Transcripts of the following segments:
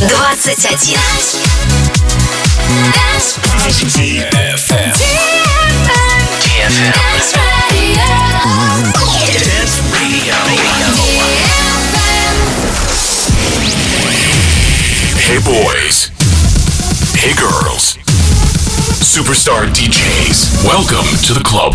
21. DFM. Dance Radio. Dance Radio. Hey boys. Hey girls. Superstar DJs. Welcome to the club.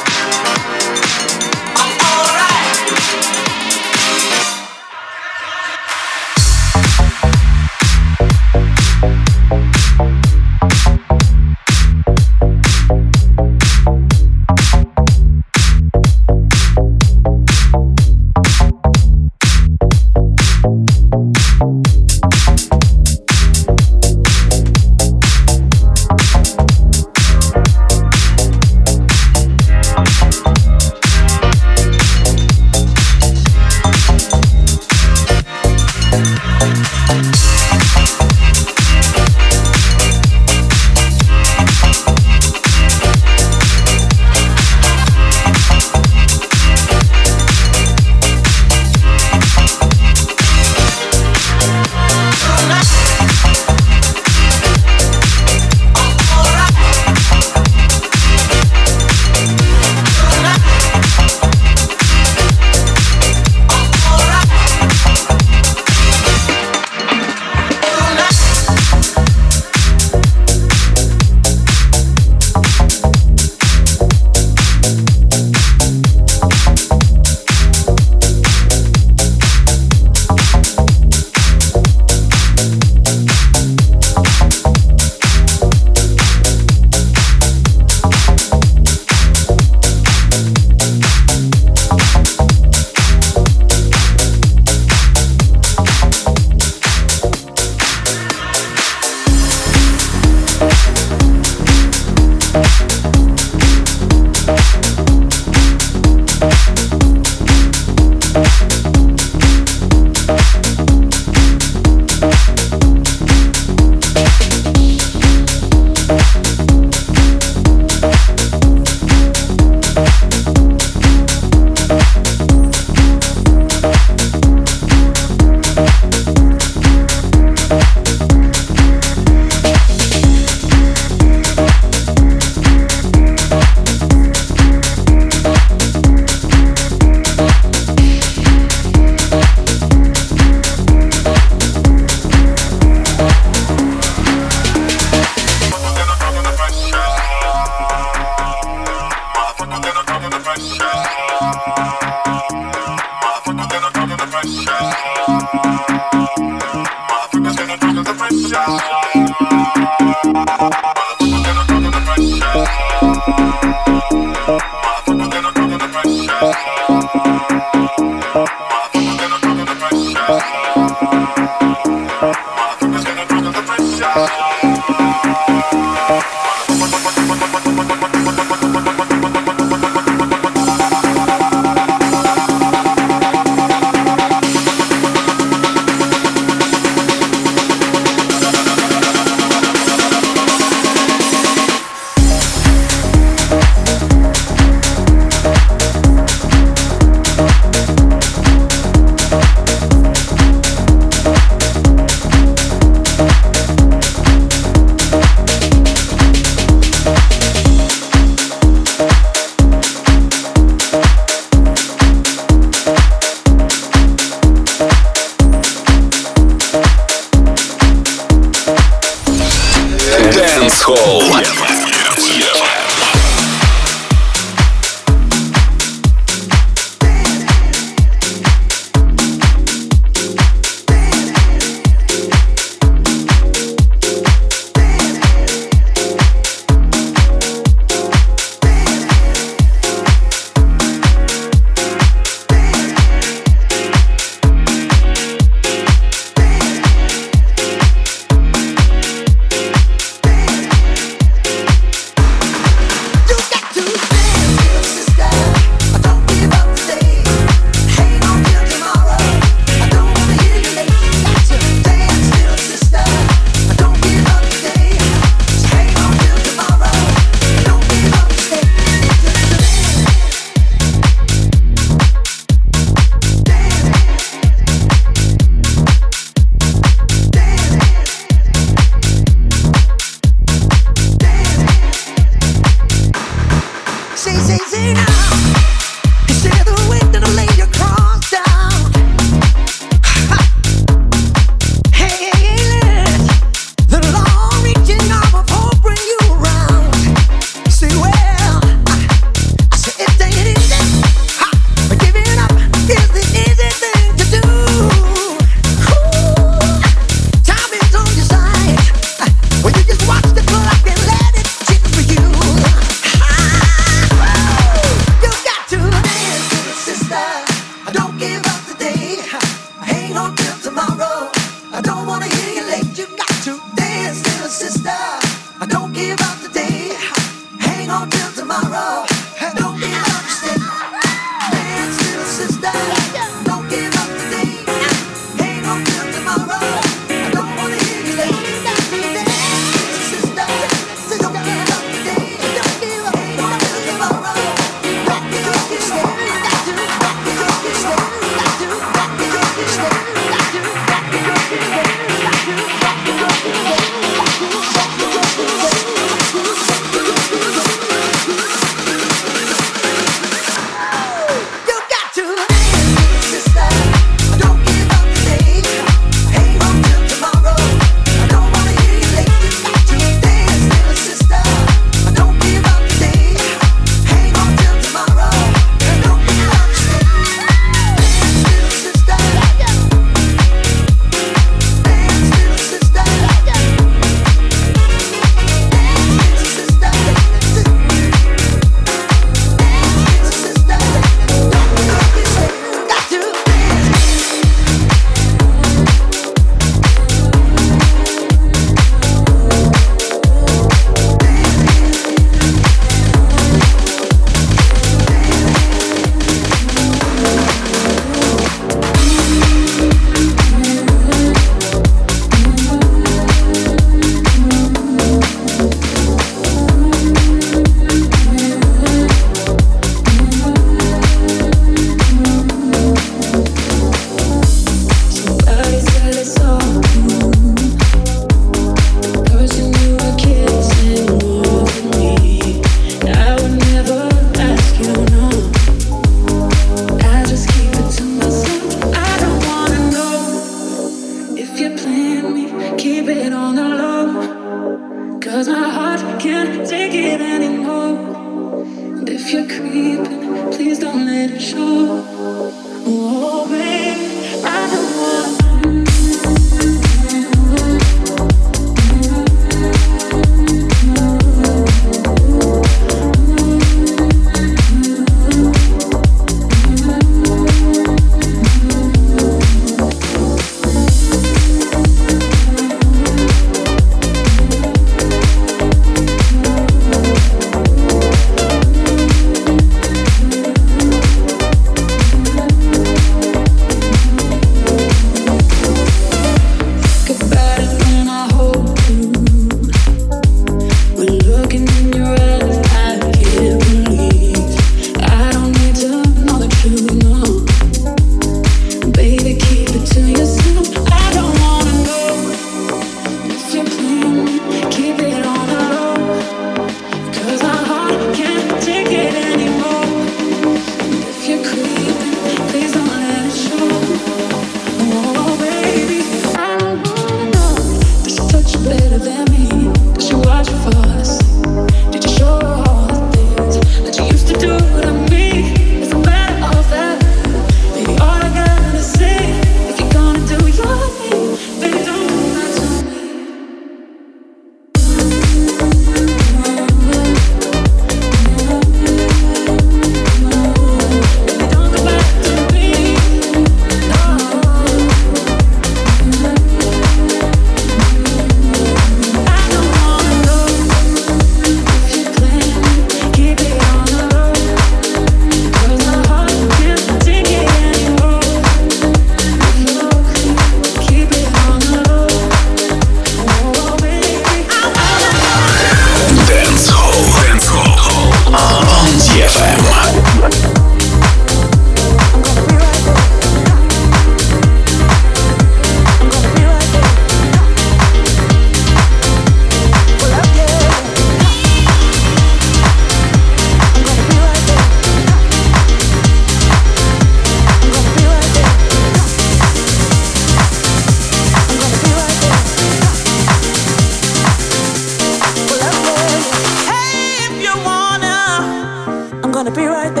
I'll be right there.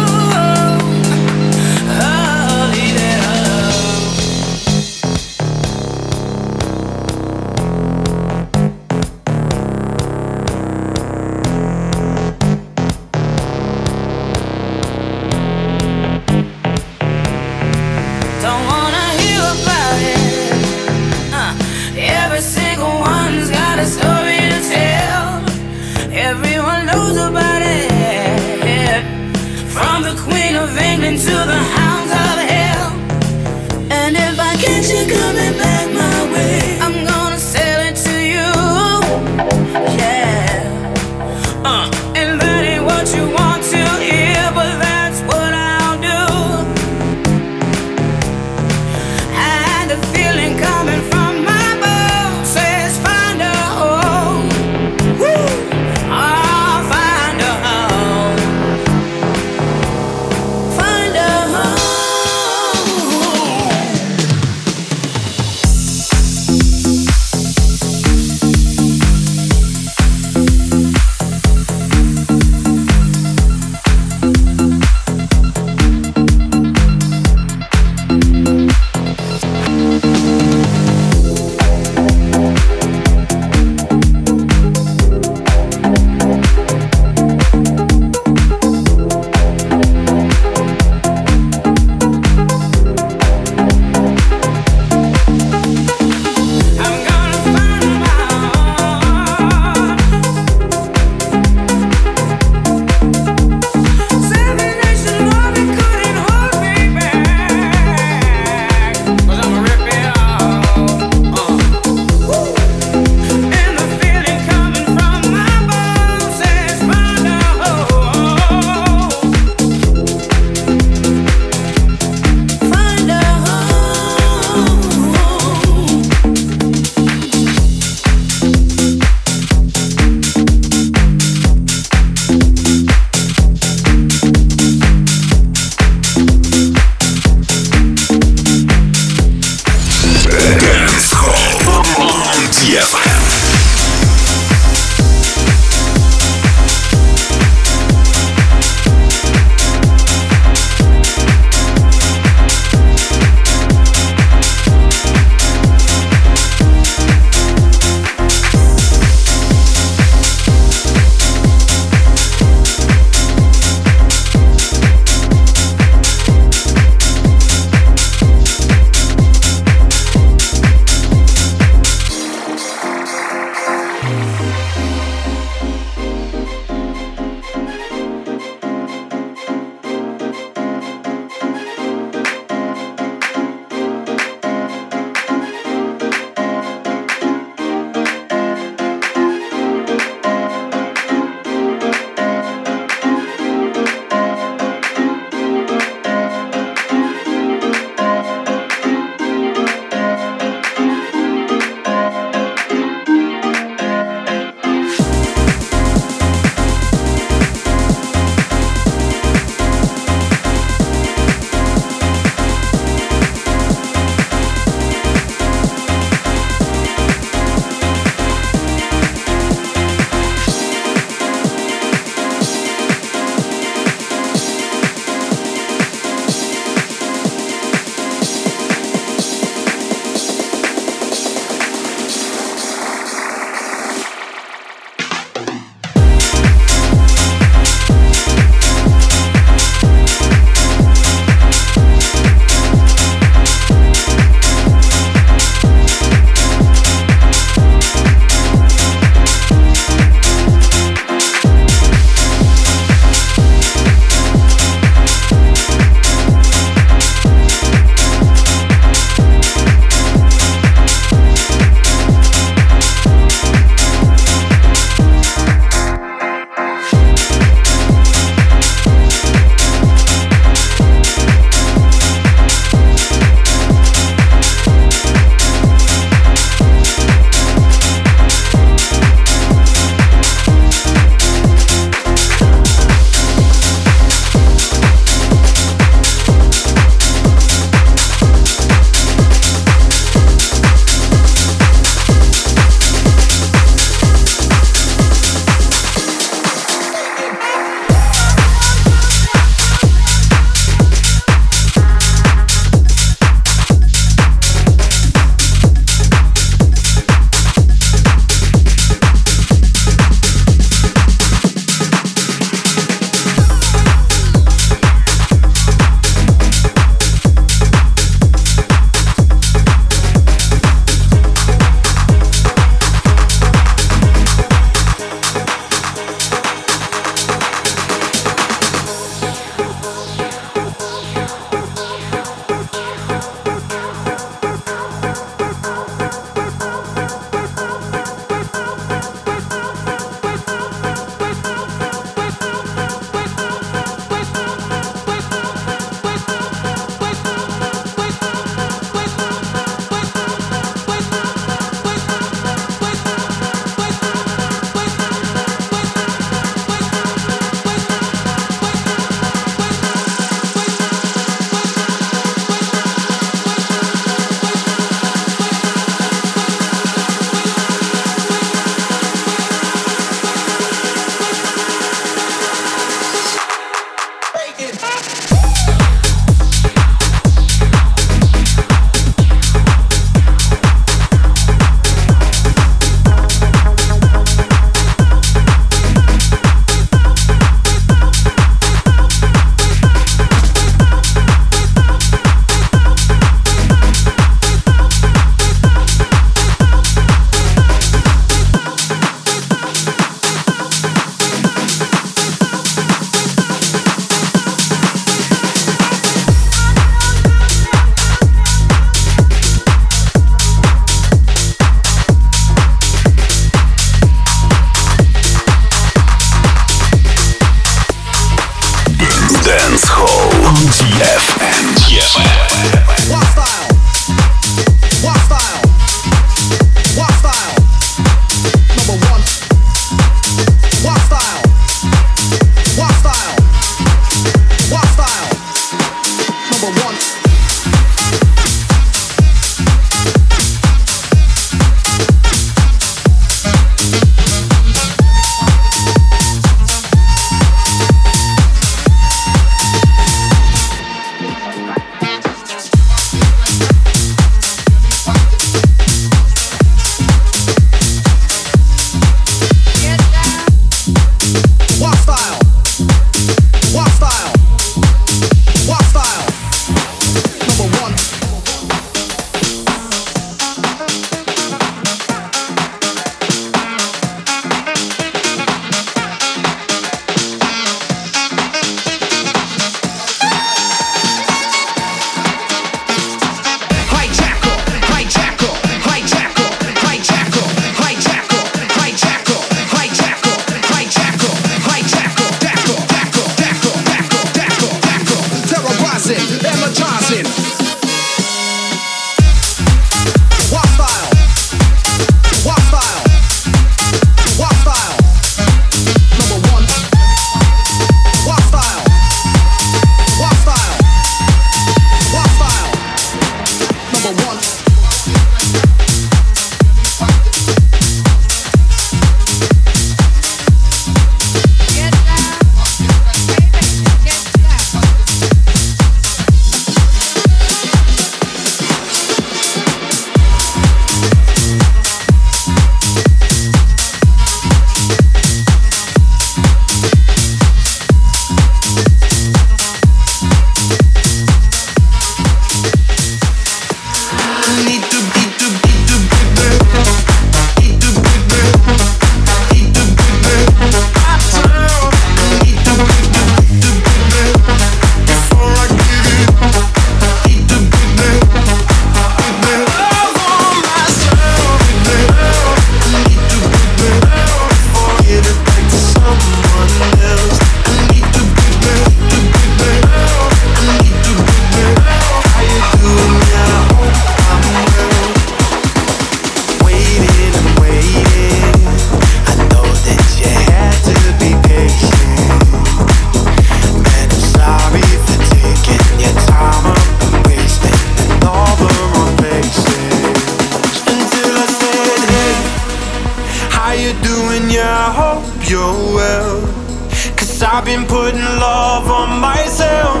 I've been putting love on myself.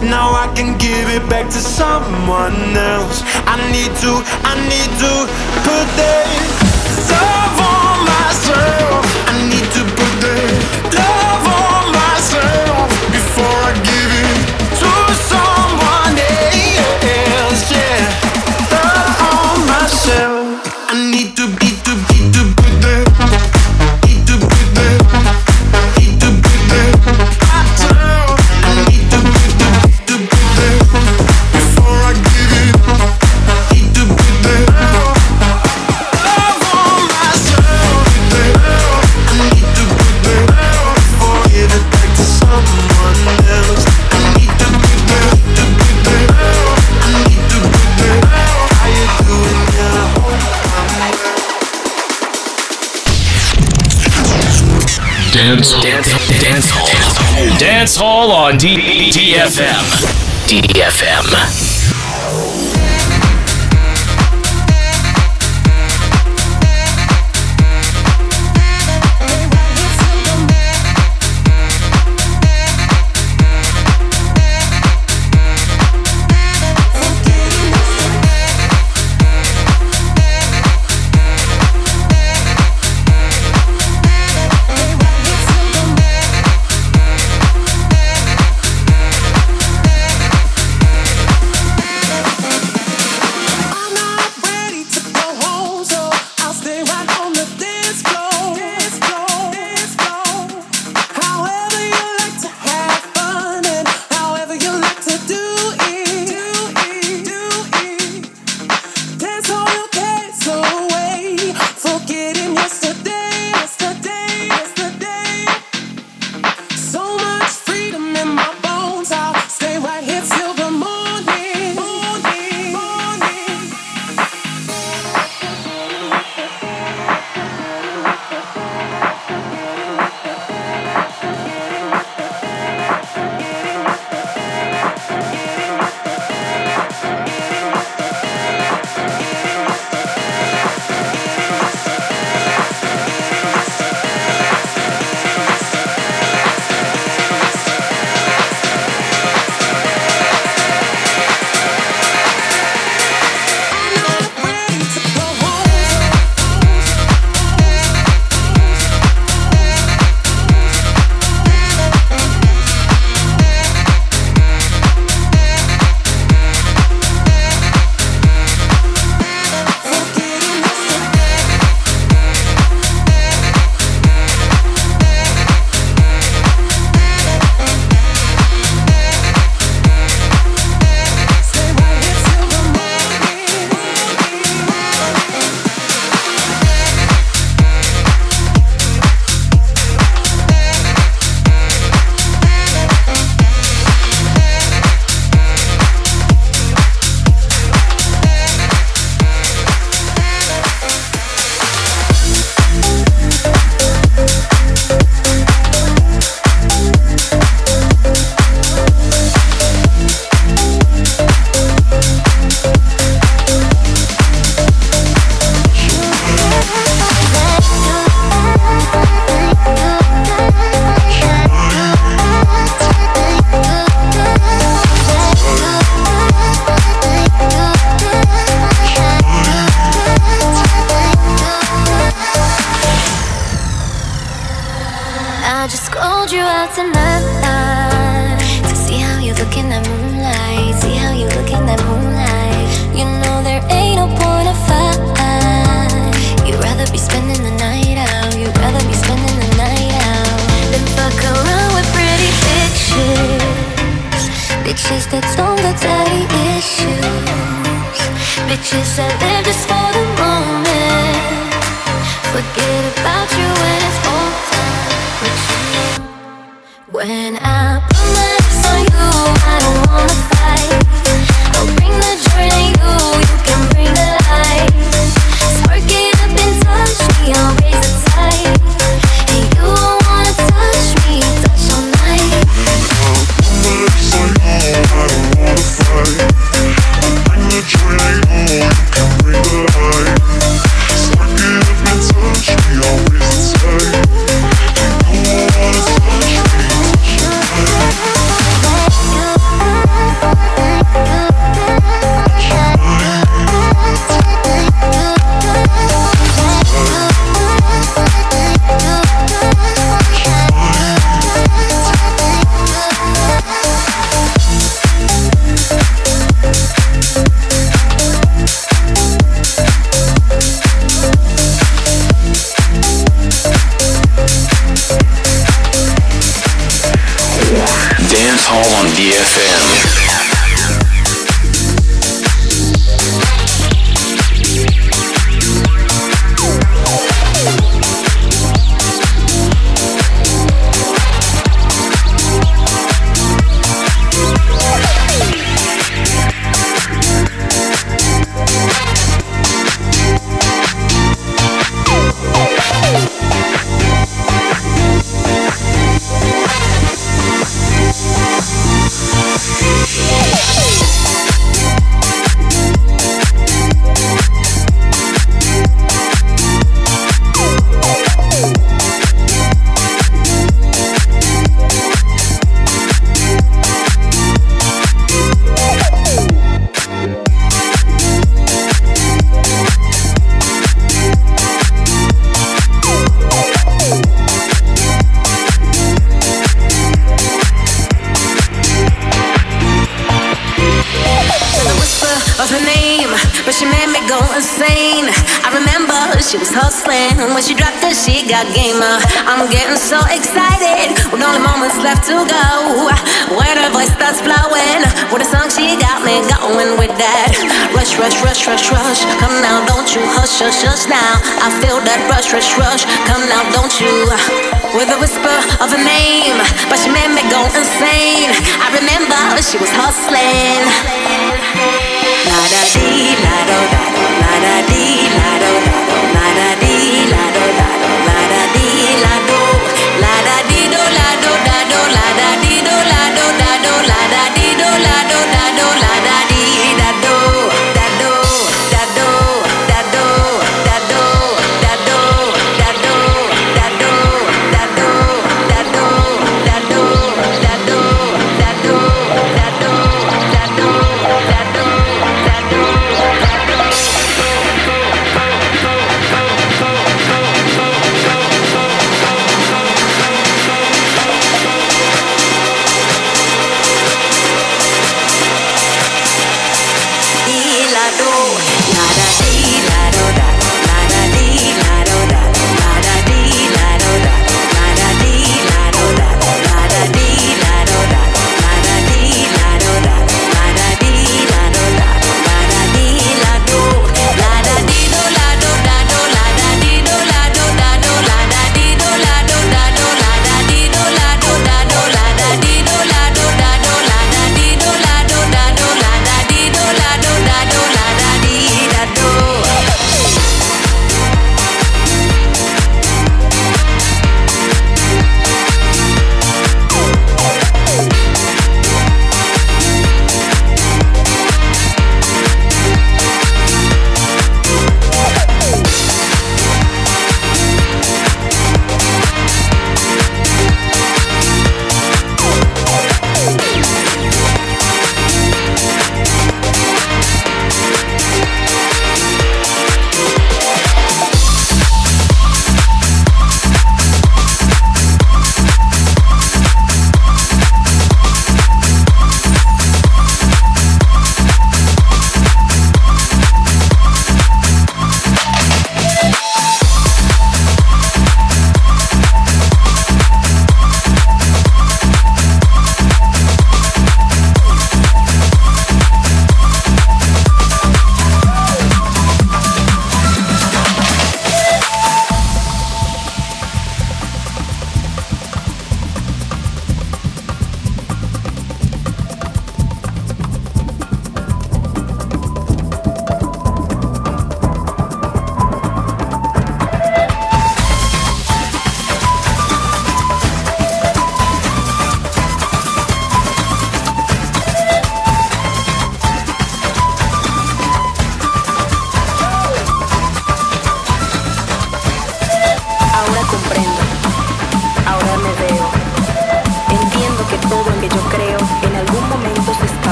Now I can give it back to someone else. I need to, I need to put this love on myself. I Dance Hall. Dance, dance Hall. Dance Hall on DDFM. DDFM.